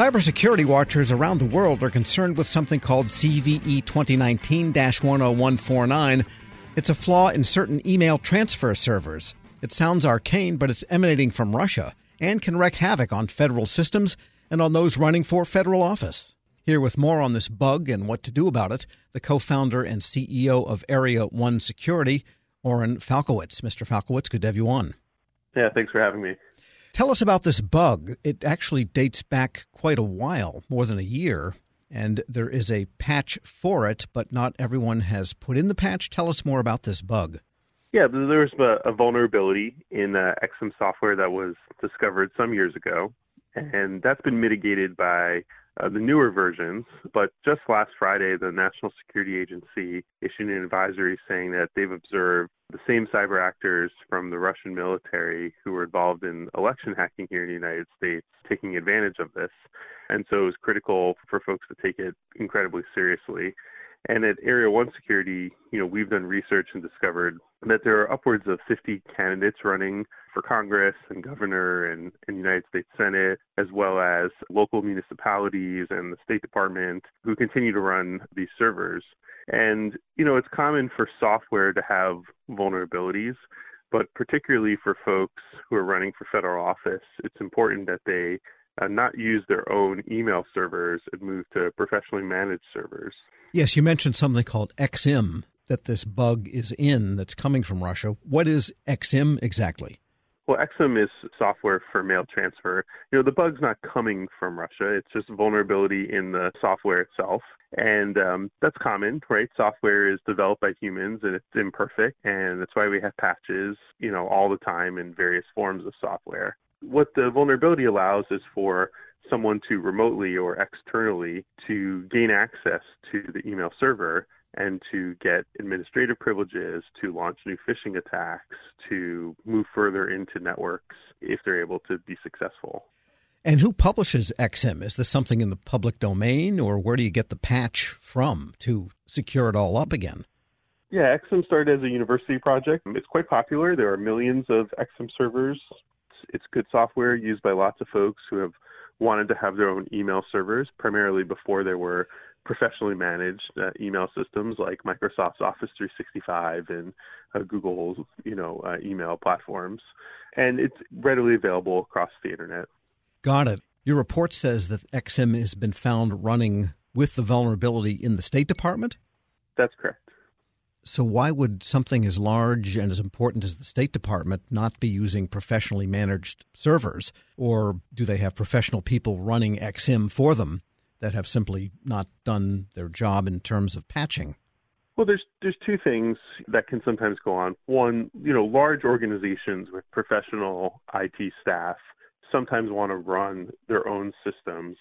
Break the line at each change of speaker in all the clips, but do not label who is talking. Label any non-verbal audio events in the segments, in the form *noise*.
Cybersecurity watchers around the world are concerned with something called CVE 2019 10149. It's a flaw in certain email transfer servers. It sounds arcane, but it's emanating from Russia and can wreak havoc on federal systems and on those running for federal office. Here with more on this bug and what to do about it, the co founder and CEO of Area 1 Security, Oren Falkowitz. Mr. Falkowitz, good to have you on.
Yeah, thanks for having me.
Tell us about this bug. It actually dates back quite a while, more than a year, and there is a patch for it, but not everyone has put in the patch. Tell us more about this bug.
Yeah, there's a, vulnerability in uh, Exim software that was discovered some years ago, and that's been mitigated by uh, the newer versions. But just last Friday, the National Security Agency issued an advisory saying that they've observed the same cyber actors from the Russian military who were involved in election hacking here in the United States taking advantage of this. And so it was critical for folks to take it incredibly seriously. And at Area 1 Security, you know, we've done research and discovered that there are upwards of 50 candidates running for Congress and governor and, and United States Senate, as well as local municipalities and the State Department who continue to run these servers. And, you know, it's common for software to have vulnerabilities, but particularly for folks who are running for federal office, it's important that they uh, not use their own email servers and move to professionally managed servers.
Yes, you mentioned something called Exim that this bug is in that's coming from Russia. What is Exim exactly?
Well, Exim is software for mail transfer. You know, the bug's not coming from Russia. It's just vulnerability in the software itself. And um, that's common, right? Software is developed by humans and it's imperfect. And that's why we have patches, you know, all the time in various forms of software. What the vulnerability allows is for someone to remotely or externally to gain access to the email server and to get administrative privileges, to launch new phishing attacks, to move further into networks if they're able to be successful.
And who publishes Exim? Is this something in the public domain, or where do you get the patch from to secure it all up again?
Yeah, Exim started as a university project. It's quite popular. There are millions of Exim servers. It's good software used by lots of folks who have wanted to have their own email servers, primarily before there were professionally managed uh, email systems like Microsoft's Office 365 and uh, Google's, you know, uh, email platforms, and it's readily available across the internet.
Got it. Your report says that Exim has been found running with the vulnerability in the State Department.
That's correct.
So, why would something as large and as important as the State Department not be using professionally managed servers? Or do they have professional people running Exim for them that have simply not done their job in terms of patching?
Well, there's there's two things that can sometimes go on. One, you know, large organizations with professional IT staff sometimes want to run their own systems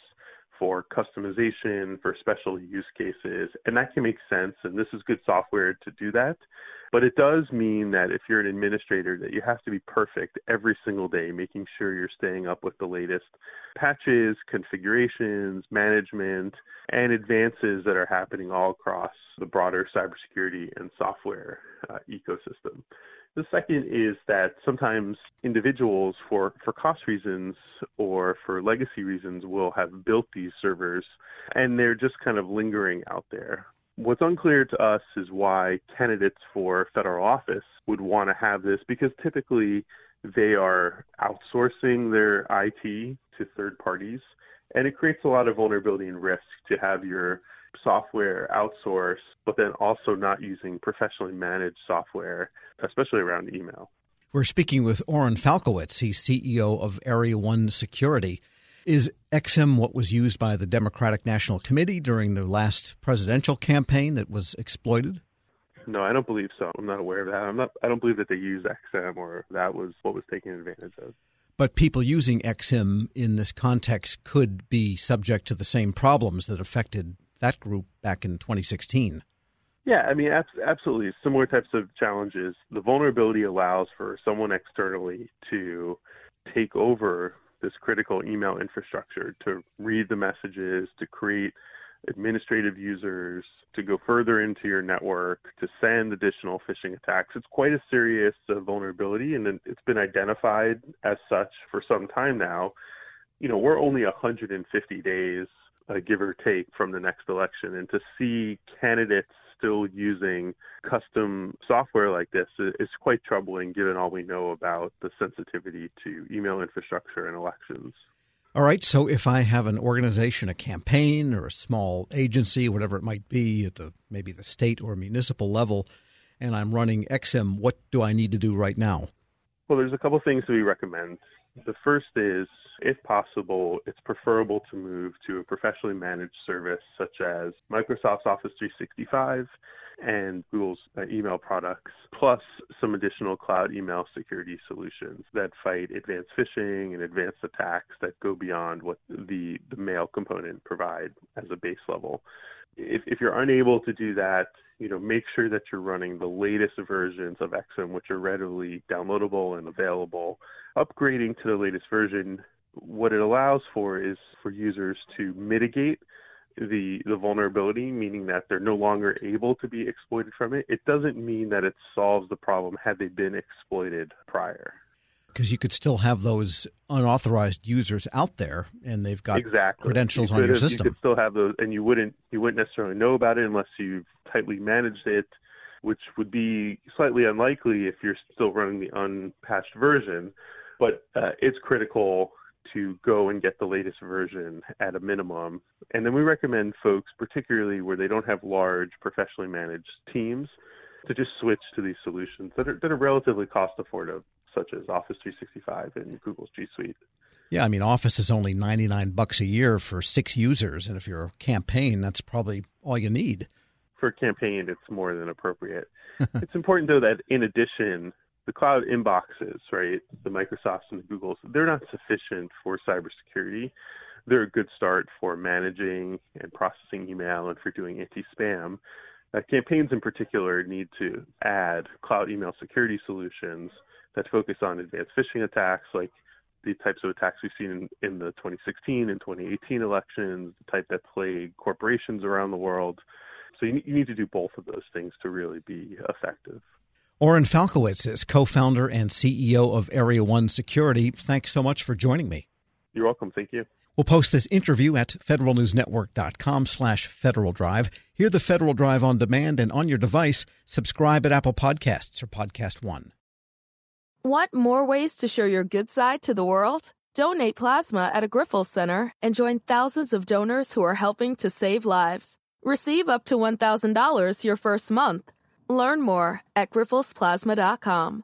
for customization, for special use cases, and that can make sense. And this is good software to do that. But it does mean that if you're an administrator, that you have to be perfect every single day, making sure you're staying up with the latest patches, configurations, management, and advances that are happening all across the broader cybersecurity and software uh, ecosystem. The second is that sometimes individuals, for, for cost reasons or for legacy reasons, will have built these servers and they're just kind of lingering out there. What's unclear to us is why candidates for federal office would want to have this because typically they are outsourcing their IT to third parties, and it creates a lot of vulnerability and risk to have your software outsourced, but then also not using professionally managed software, especially around email.
We're speaking with Oren Falkowitz. He's CEO of Area 1 Security. Is Exim what was used by the Democratic National Committee during the last presidential campaign that was exploited?
No, I don't believe so. I'm not aware of that. I'm not. I don't believe that they used Exim or that was what was taken advantage of.
But people using Exim in this context could be subject to the same problems that affected that group back in 2016.
Yeah, I mean, absolutely. Similar types of challenges. The vulnerability allows for someone externally to take over this critical email infrastructure to read the messages, to create administrative users, to go further into your network, to send additional phishing attacks. It's quite a serious uh, vulnerability, and it's been identified as such for some time now you know, we're only 150 days, uh, give or take, from the next election, and to see candidates still using custom software like this is quite troubling given all we know about the sensitivity to email infrastructure and elections.
All right, so if I have an organization, a campaign, or a small agency, whatever it might be, at the maybe the state or municipal level, and I'm running Exim, what do I need to do right now?
Well, there's a couple things that we recommend. The first is, if possible, it's preferable to move to a professionally managed service such as Microsoft's Office 365 and Google's uh, email products, plus some additional cloud email security solutions that fight advanced phishing and advanced attacks that go beyond what the, the mail component provide as a base level. If, if you're unable to do that, you know, make sure that you're running the latest versions of Exim, which are readily downloadable and available. Upgrading to the latest version, what it allows for is for users to mitigate the the vulnerability, meaning that they're no longer able to be exploited from it. It doesn't mean that it solves the problem had they been exploited prior.
Because you could still have those unauthorized users out there, and they've got
exactly.
credentials
you
on your
have,
system.
You could still have those, and you wouldn't you wouldn't necessarily know about it unless you've tightly managed it, which would be slightly unlikely if you're still running the unpatched version. But uh, it's critical to go and get the latest version at a minimum. And then we recommend folks, particularly where they don't have large professionally managed teams, to just switch to these solutions that are, that are relatively cost affordable, such as Office 365 and Google's G Suite.
Yeah, I mean, Office is only 99 bucks a year for six users. And if you're a campaign, that's probably all you need.
For a campaign, it's more than appropriate. *laughs* it's important, though, that in addition, the cloud inboxes, right, the Microsofts and the Googles, they're not sufficient for cybersecurity. They're a good start for managing and processing email and for doing anti-spam. Uh, campaigns in particular need to add cloud email security solutions that focus on advanced phishing attacks like the types of attacks we've seen in, in the 2016 and 2018 elections, the type that plague corporations around the world. So you, you need to do both of those things to really be effective.
Oren Falkowitz is co-founder and CEO of Area One Security. Thanks so much for joining me.
You're welcome. Thank you.
We'll post this interview at federalnewsnetwork.com slash Federal Drive. Hear the Federal Drive on demand and on your device. Subscribe at Apple Podcasts or Podcast One.
Want more ways to show your good side to the world? Donate plasma at a Grifols Center and join thousands of donors who are helping to save lives. Receive up to $1,000 your first month. Learn more at grifolsplasma.com.